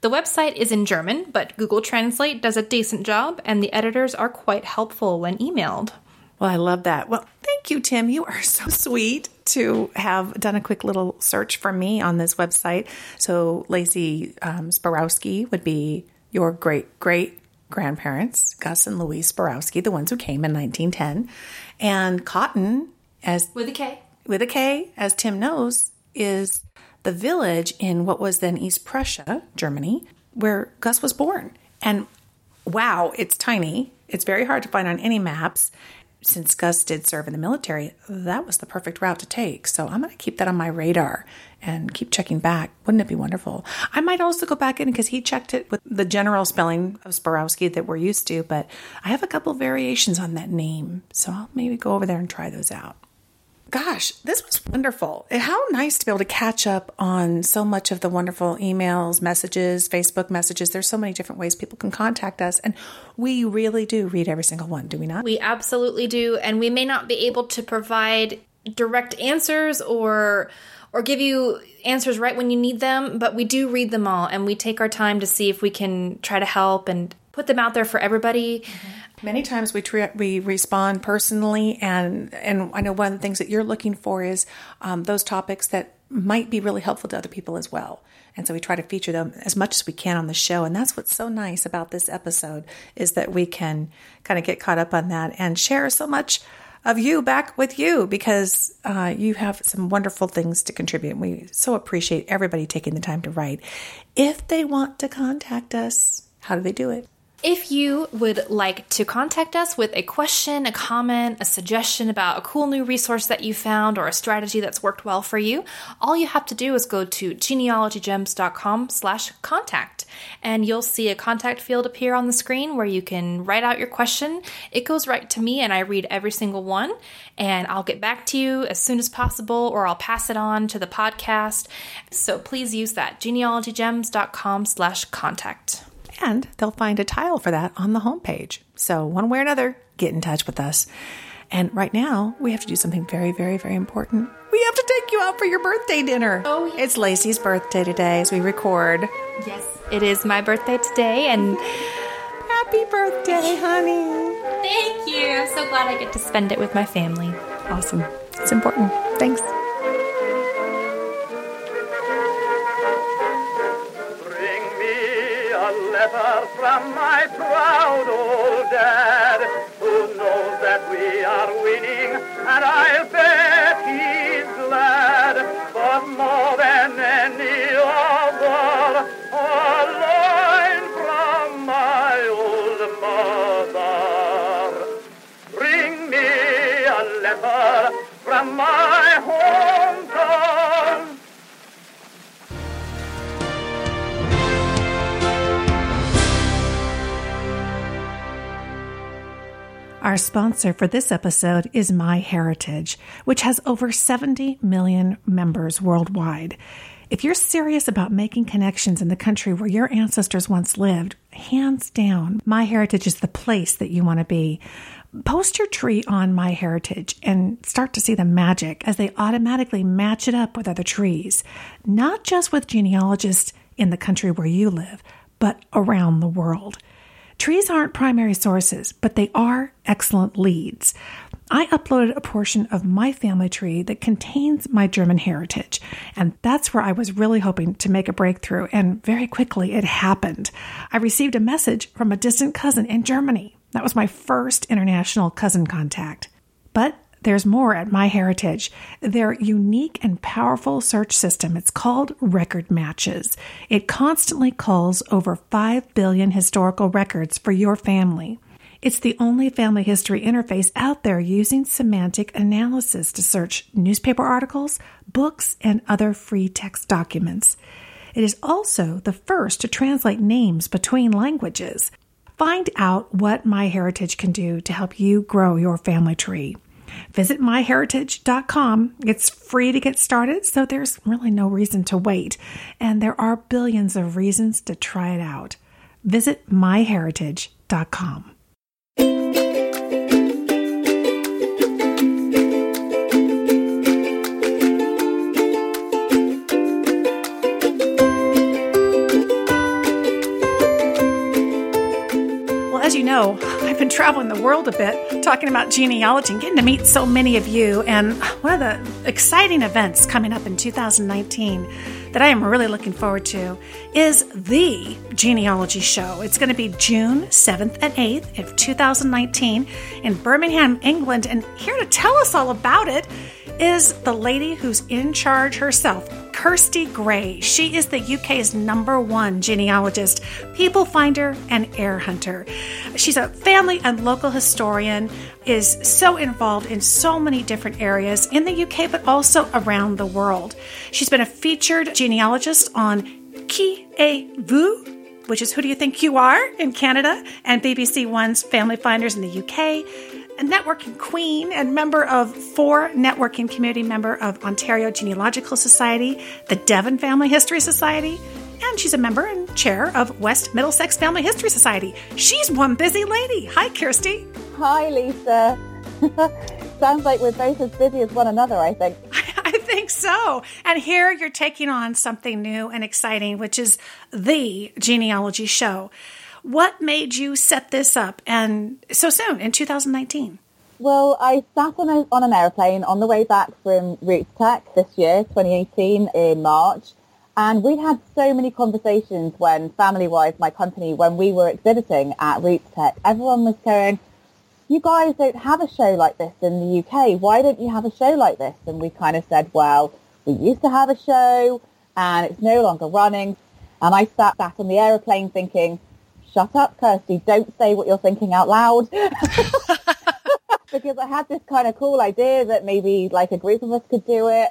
The website is in German, but Google Translate does a decent job, and the editors are quite helpful when emailed. Well, I love that. Well, thank you, Tim. You are so sweet to have done a quick little search for me on this website. So, Lacey um, Sporowski would be your great great grandparents, Gus and Louise Sporowski, the ones who came in 1910. And Cotton, as With a K. with a K, as Tim knows, is the village in what was then East Prussia, Germany, where Gus was born. And wow, it's tiny. It's very hard to find on any maps. Since Gus did serve in the military, that was the perfect route to take. So I'm going to keep that on my radar and keep checking back. Wouldn't it be wonderful? I might also go back in because he checked it with the general spelling of Sporowski that we're used to, but I have a couple variations on that name. So I'll maybe go over there and try those out. Gosh, this was wonderful. Eh, how nice to be able to catch up on so much of the wonderful emails, messages, Facebook messages. There's so many different ways people can contact us, and we really do read every single one, do we not? We absolutely do, and we may not be able to provide direct answers or or give you answers right when you need them, but we do read them all and we take our time to see if we can try to help and put them out there for everybody. Mm-hmm. Many times we tre- we respond personally, and and I know one of the things that you're looking for is um, those topics that might be really helpful to other people as well. And so we try to feature them as much as we can on the show, and that's what's so nice about this episode is that we can kind of get caught up on that and share so much of you back with you because uh, you have some wonderful things to contribute. We so appreciate everybody taking the time to write. If they want to contact us, how do they do it? If you would like to contact us with a question, a comment, a suggestion about a cool new resource that you found or a strategy that's worked well for you, all you have to do is go to genealogygems.com slash contact and you'll see a contact field appear on the screen where you can write out your question. It goes right to me and I read every single one and I'll get back to you as soon as possible or I'll pass it on to the podcast. So please use that genealogygems.com slash contact. And they'll find a tile for that on the homepage. So, one way or another, get in touch with us. And right now, we have to do something very, very, very important. We have to take you out for your birthday dinner. Oh, yeah. It's Lacey's birthday today as we record. Yes, it is my birthday today, and Happy birthday, honey. thank you. I'm so glad I get to spend it with my family. Awesome. It's important. Thanks. From my proud old dad, who knows that we are winning, and I'll bet he's glad. But more than any other, a line from my old mother. Bring me a letter from my Our sponsor for this episode is MyHeritage, which has over 70 million members worldwide. If you're serious about making connections in the country where your ancestors once lived, hands down, MyHeritage is the place that you want to be. Post your tree on MyHeritage and start to see the magic as they automatically match it up with other trees, not just with genealogists in the country where you live, but around the world. Trees aren't primary sources, but they are excellent leads. I uploaded a portion of my family tree that contains my German heritage, and that's where I was really hoping to make a breakthrough, and very quickly it happened. I received a message from a distant cousin in Germany. That was my first international cousin contact. But there's more at MyHeritage. Their unique and powerful search system, it's called Record Matches. It constantly calls over 5 billion historical records for your family. It's the only family history interface out there using semantic analysis to search newspaper articles, books, and other free text documents. It is also the first to translate names between languages. Find out what MyHeritage can do to help you grow your family tree. Visit myheritage.com. It's free to get started, so there's really no reason to wait. And there are billions of reasons to try it out. Visit myheritage.com. Well, as you know, I've been traveling the world a bit, talking about genealogy and getting to meet so many of you. And one of the exciting events coming up in 2019 that I am really looking forward to is the Genealogy Show. It's going to be June 7th and 8th of 2019 in Birmingham, England. And here to tell us all about it is the lady who's in charge herself, Kirsty Gray. She is the UK's number one genealogist, people finder, and heir hunter. She's a family and local historian, is so involved in so many different areas in the UK, but also around the world. She's been a featured genealogist on Qui Êtes-vous? Which is Who Do You Think You Are in Canada, and BBC One's Family Finders in the UK a networking queen and member of four networking community member of Ontario Genealogical Society, the Devon Family History Society, and she's a member and chair of West Middlesex Family History Society. She's one busy lady. Hi, Kirsty. Hi, Lisa. Sounds like we're both as busy as one another, I think. I think so. And here you're taking on something new and exciting, which is the genealogy show. What made you set this up and so soon in 2019? Well, I sat on, a, on an aeroplane on the way back from RootsTech this year, 2018, in March. And we had so many conversations when FamilyWise, my company, when we were exhibiting at RootsTech, everyone was going, you guys don't have a show like this in the UK. Why don't you have a show like this? And we kind of said, well, we used to have a show and it's no longer running. And I sat back on the aeroplane thinking, shut up, Kirsty, don't say what you're thinking out loud. because I had this kind of cool idea that maybe like a group of us could do it.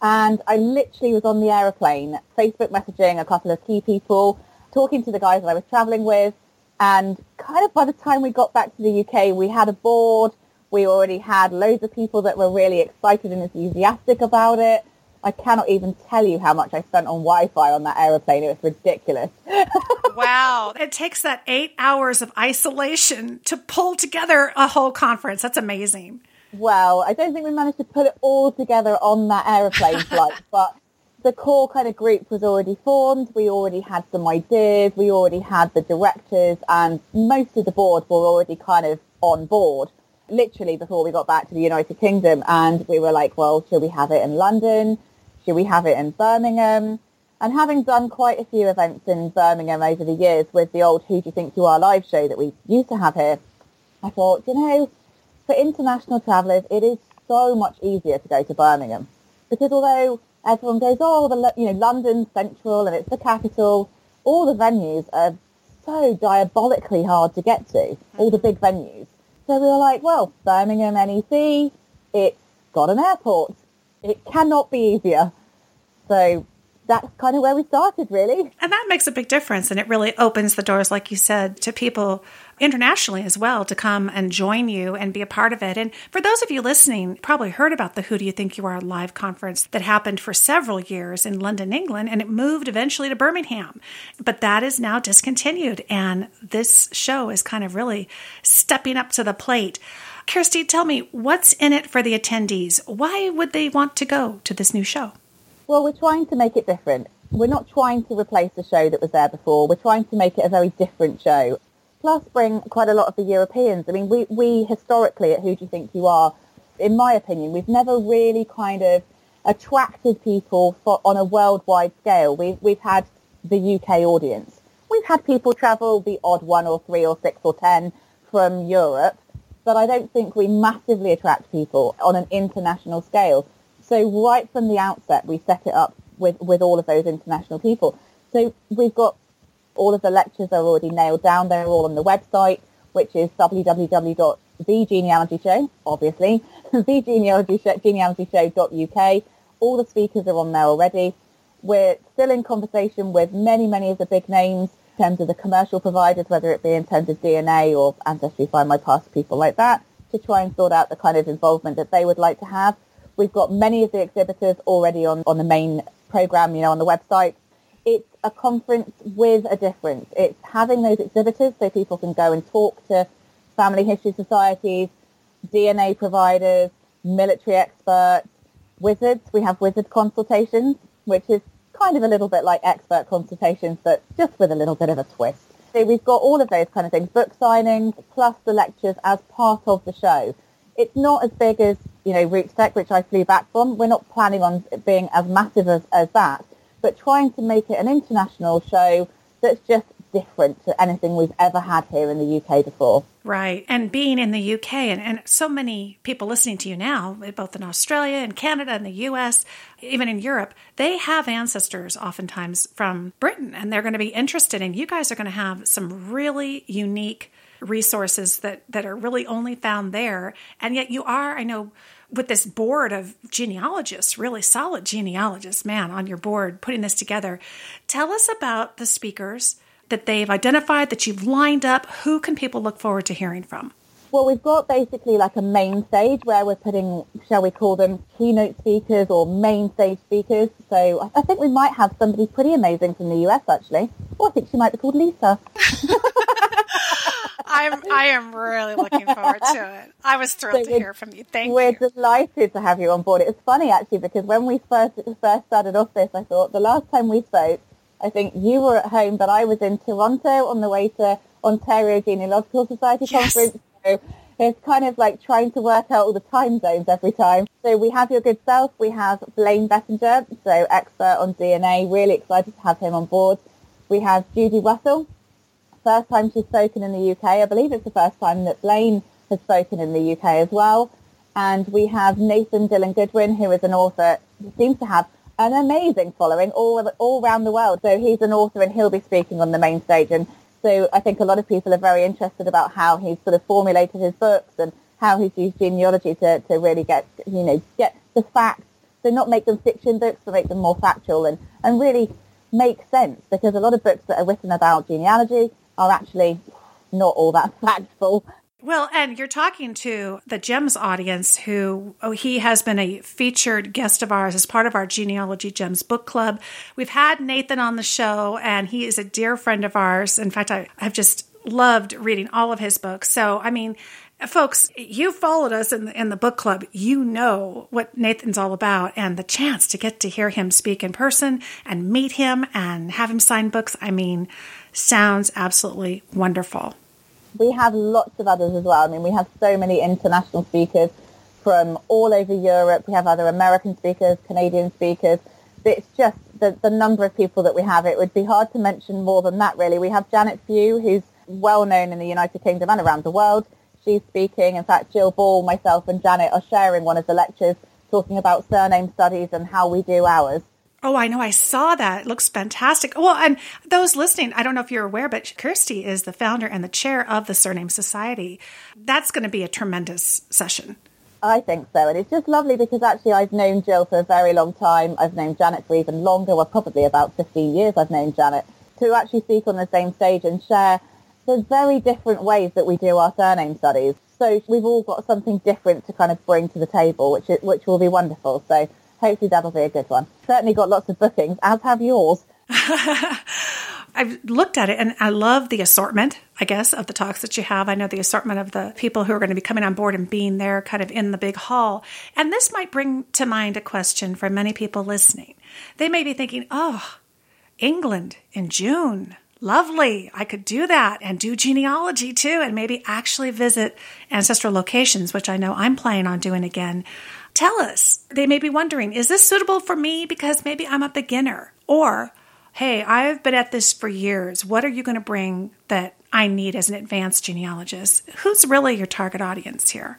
And I literally was on the aeroplane, Facebook messaging a couple of key people, talking to the guys that I was traveling with. And kind of by the time we got back to the UK, we had a board. We already had loads of people that were really excited and enthusiastic about it. I cannot even tell you how much I spent on Wi-Fi on that aeroplane. It was ridiculous. wow. It takes that eight hours of isolation to pull together a whole conference. That's amazing. Well, I don't think we managed to put it all together on that aeroplane flight, but the core kind of group was already formed. We already had some ideas. We already had the directors and most of the board were already kind of on board literally before we got back to the United Kingdom. And we were like, well, shall we have it in London? Should we have it in Birmingham? And having done quite a few events in Birmingham over the years with the old Who Do You Think You Are live show that we used to have here, I thought, you know, for international travellers, it is so much easier to go to Birmingham. Because although everyone goes, oh, the, you know, London's central and it's the capital, all the venues are so diabolically hard to get to, hmm. all the big venues. So we were like, well, Birmingham NEC, it's got an airport it cannot be easier. So that's kind of where we started, really. And that makes a big difference. And it really opens the doors, like you said, to people internationally as well to come and join you and be a part of it. And for those of you listening, probably heard about the Who Do You Think You Are live conference that happened for several years in London, England, and it moved eventually to Birmingham. But that is now discontinued. And this show is kind of really stepping up to the plate. Kirsty, tell me what's in it for the attendees? Why would they want to go to this new show? Well, we're trying to make it different. We're not trying to replace the show that was there before. We're trying to make it a very different show. Plus bring quite a lot of the Europeans. I mean, we, we historically at Who Do You Think You Are, in my opinion, we've never really kind of attracted people for, on a worldwide scale. We've, we've had the UK audience. We've had people travel the odd one or three or six or ten from Europe, but I don't think we massively attract people on an international scale. So right from the outset, we set it up with, with all of those international people. So we've got all of the lectures are already nailed down. They're all on the website, which is www.thegenealogyshow, obviously, thegenealogyshow.uk. All the speakers are on there already. We're still in conversation with many, many of the big names terms of the commercial providers, whether it be in terms of DNA or Ancestry Findmypast, people like that, to try and sort out the kind of involvement that they would like to have. We've got many of the exhibitors already on, on the main program, you know, on the website. It's a conference with a difference. It's having those exhibitors so people can go and talk to family history societies, DNA providers, military experts, wizards. We have wizard consultations, which is kind of a little bit like expert consultations, but just with a little bit of a twist. So we've got all of those kind of things, book signings, plus the lectures as part of the show. It's not as big as you know, RootsTech, which I flew back from. We're not planning on being as massive as, as that, but trying to make it an international show that's just different to anything we've ever had here in the UK before. Right. And being in the UK and, and so many people listening to you now, both in Australia and Canada and the US, even in Europe, they have ancestors oftentimes from Britain and they're going to be interested and you guys are going to have some really unique resources that that are really only found there and yet you are i know with this board of genealogists really solid genealogists man on your board putting this together tell us about the speakers that they've identified that you've lined up who can people look forward to hearing from well, we've got basically like a main stage where we're putting, shall we call them keynote speakers or main stage speakers. So I think we might have somebody pretty amazing from the US actually. Oh, I think she might be called Lisa. I'm I am really looking forward to it. I was thrilled so to hear from you. Thank we're you. We're delighted to have you on board. It's funny actually because when we first first started off this, I thought the last time we spoke, I think you were at home, but I was in Toronto on the way to Ontario Genealogical Society yes. conference. So it's kind of like trying to work out all the time zones every time. So we have your good self. We have Blaine Bettinger, so expert on DNA. Really excited to have him on board. We have Judy Russell, first time she's spoken in the UK. I believe it's the first time that Blaine has spoken in the UK as well. And we have Nathan Dylan Goodwin, who is an author who seems to have an amazing following all all around the world. So he's an author and he'll be speaking on the main stage. And so I think a lot of people are very interested about how he's sort of formulated his books and how he's used genealogy to, to really get, you know, get the facts. So not make them fiction books, but make them more factual and, and really make sense because a lot of books that are written about genealogy are actually not all that factful. Well, and you're talking to the GEMS audience who, oh, he has been a featured guest of ours as part of our Genealogy GEMS book club. We've had Nathan on the show, and he is a dear friend of ours. In fact, I, I've just loved reading all of his books. So, I mean, folks, you followed us in the, in the book club. You know what Nathan's all about, and the chance to get to hear him speak in person and meet him and have him sign books. I mean, sounds absolutely wonderful. We have lots of others as well. I mean, we have so many international speakers from all over Europe. We have other American speakers, Canadian speakers. It's just the, the number of people that we have. It would be hard to mention more than that, really. We have Janet Few, who's well known in the United Kingdom and around the world. She's speaking. In fact, Jill Ball, myself and Janet are sharing one of the lectures talking about surname studies and how we do ours. Oh, I know. I saw that. It looks fantastic. Well, and those listening, I don't know if you're aware, but Kirsty is the founder and the chair of the Surname Society. That's going to be a tremendous session. I think so. And it's just lovely because actually I've known Jill for a very long time. I've known Janet for even longer, well, probably about 15 years I've known Janet, to actually speak on the same stage and share the very different ways that we do our surname studies. So we've all got something different to kind of bring to the table, which is, which will be wonderful. So hopefully that'll be a good one. Certainly got lots of bookings, as have yours. I've looked at it and I love the assortment, I guess, of the talks that you have. I know the assortment of the people who are going to be coming on board and being there kind of in the big hall. And this might bring to mind a question for many people listening. They may be thinking, oh, England in June. Lovely. I could do that and do genealogy too, and maybe actually visit ancestral locations, which I know I'm planning on doing again. Tell us. They may be wondering, is this suitable for me because maybe I'm a beginner? Or hey, I've been at this for years. What are you going to bring that I need as an advanced genealogist? Who's really your target audience here?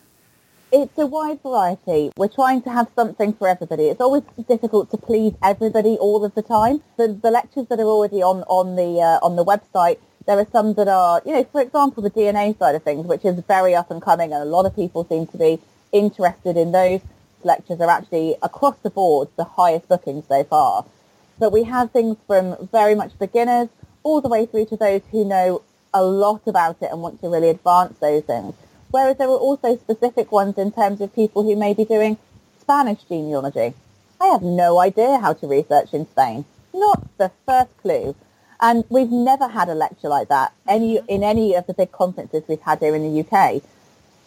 It's a wide variety. We're trying to have something for everybody. It's always difficult to please everybody all of the time. The, the lectures that are already on, on the uh, on the website, there are some that are, you know, for example, the DNA side of things, which is very up and coming, and a lot of people seem to be interested in those lectures. Are actually across the board the highest bookings so far. But we have things from very much beginners all the way through to those who know a lot about it and want to really advance those things. Whereas there are also specific ones in terms of people who may be doing Spanish genealogy. I have no idea how to research in Spain. Not the first clue. And we've never had a lecture like that any in any of the big conferences we've had here in the UK.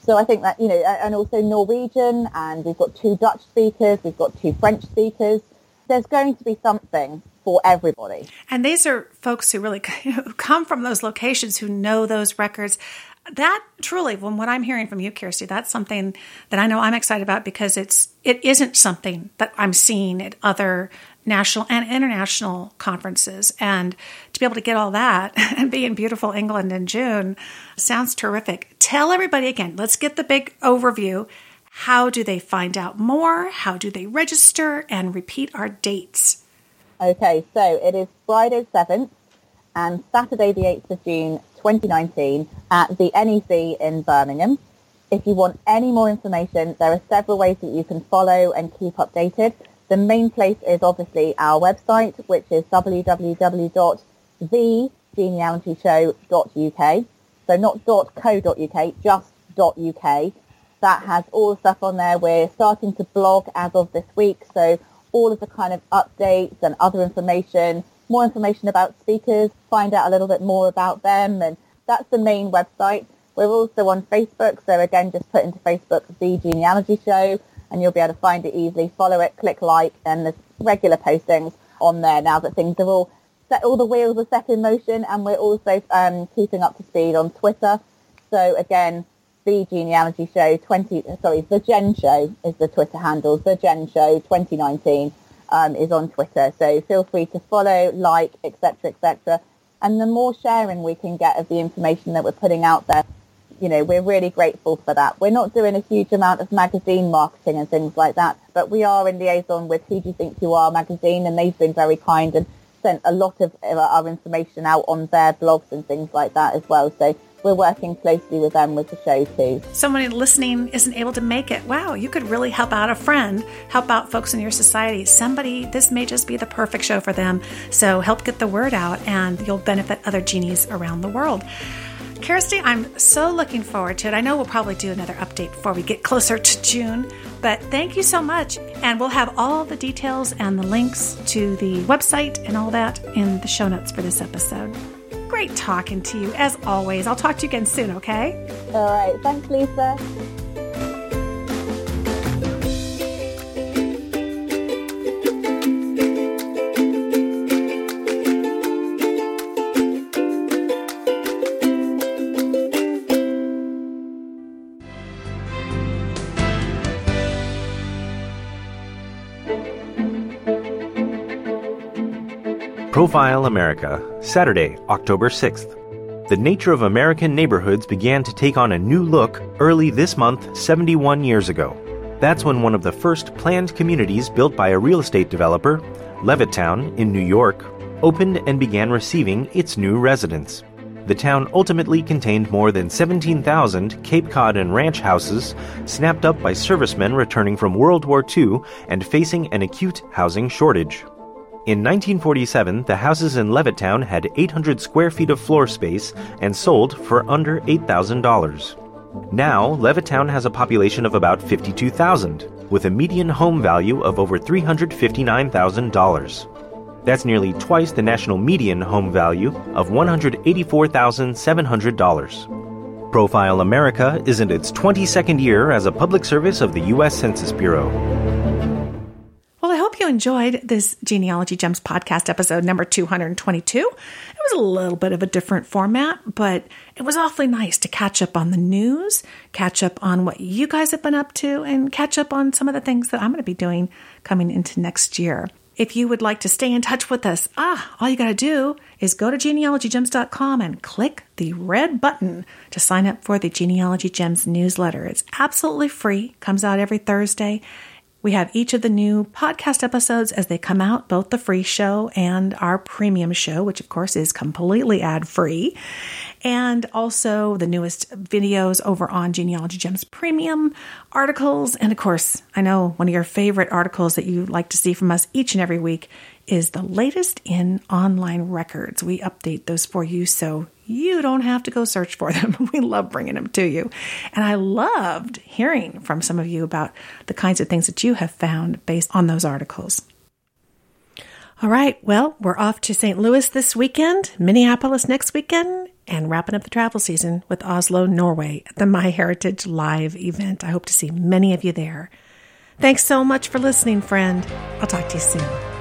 So I think that, you know, and also Norwegian, and we've got two Dutch speakers, we've got two French speakers there's going to be something for everybody. And these are folks who really who come from those locations who know those records. That truly, from what I'm hearing from you, Kirsty, that's something that I know I'm excited about because it's it isn't something that I'm seeing at other national and international conferences. And to be able to get all that and be in beautiful England in June sounds terrific. Tell everybody again, let's get the big overview. How do they find out more? How do they register? And repeat our dates. Okay, so it is Friday 7th and Saturday the 8th of June 2019 at the NEC in Birmingham. If you want any more information, there are several ways that you can follow and keep updated. The main place is obviously our website, which is www.thegenealogyshow.uk. So not .co.uk, just .uk that has all the stuff on there. We're starting to blog as of this week, so all of the kind of updates and other information, more information about speakers, find out a little bit more about them, and that's the main website. We're also on Facebook, so again, just put into Facebook The Genealogy Show, and you'll be able to find it easily. Follow it, click like, and there's regular postings on there now that things are all set, all the wheels are set in motion, and we're also um, keeping up to speed on Twitter. So again, the genealogy show 20 sorry the gen show is the twitter handle the gen show 2019 um, is on twitter so feel free to follow like etc etc and the more sharing we can get of the information that we're putting out there you know we're really grateful for that we're not doing a huge amount of magazine marketing and things like that but we are in liaison with who do you think you are magazine and they've been very kind and sent a lot of uh, our information out on their blogs and things like that as well so we're working closely with them with the show too. Someone listening isn't able to make it. Wow, you could really help out a friend, help out folks in your society. Somebody, this may just be the perfect show for them. So help get the word out and you'll benefit other genies around the world. Kirsty, I'm so looking forward to it. I know we'll probably do another update before we get closer to June, but thank you so much. And we'll have all the details and the links to the website and all that in the show notes for this episode. Great talking to you, as always. I'll talk to you again soon, okay? All right. Thanks, Lisa. Profile America, Saturday, October 6th. The nature of American neighborhoods began to take on a new look early this month, 71 years ago. That's when one of the first planned communities built by a real estate developer, Levittown in New York, opened and began receiving its new residents. the town ultimately contained more than 17,000 Cape Cod and ranch houses snapped up by servicemen returning from World War II and facing an acute housing shortage. In 1947, the houses in Levittown had 800 square feet of floor space and sold for under $8,000. Now, Levittown has a population of about 52,000, with a median home value of over $359,000. That's nearly twice the national median home value of $184,700. Profile America is in its 22nd year as a public service of the U.S. Census Bureau. Enjoyed this Genealogy Gems podcast episode number 222. It was a little bit of a different format, but it was awfully nice to catch up on the news, catch up on what you guys have been up to, and catch up on some of the things that I'm going to be doing coming into next year. If you would like to stay in touch with us, ah, all you got to do is go to genealogygems.com and click the red button to sign up for the Genealogy Gems newsletter. It's absolutely free, comes out every Thursday. We have each of the new podcast episodes as they come out, both the free show and our premium show, which of course is completely ad free and also the newest videos over on Genealogy Gems Premium articles. And of course, I know one of your favorite articles that you like to see from us each and every week is the latest in online records. We update those for you so you don't have to go search for them. We love bringing them to you. And I loved hearing from some of you about the kinds of things that you have found based on those articles. All right, well, we're off to St. Louis this weekend, Minneapolis next weekend, and wrapping up the travel season with Oslo, Norway at the MyHeritage Live event. I hope to see many of you there. Thanks so much for listening, friend. I'll talk to you soon.